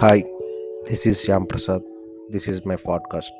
Hi, this is Shyam Prasad. This is my podcast.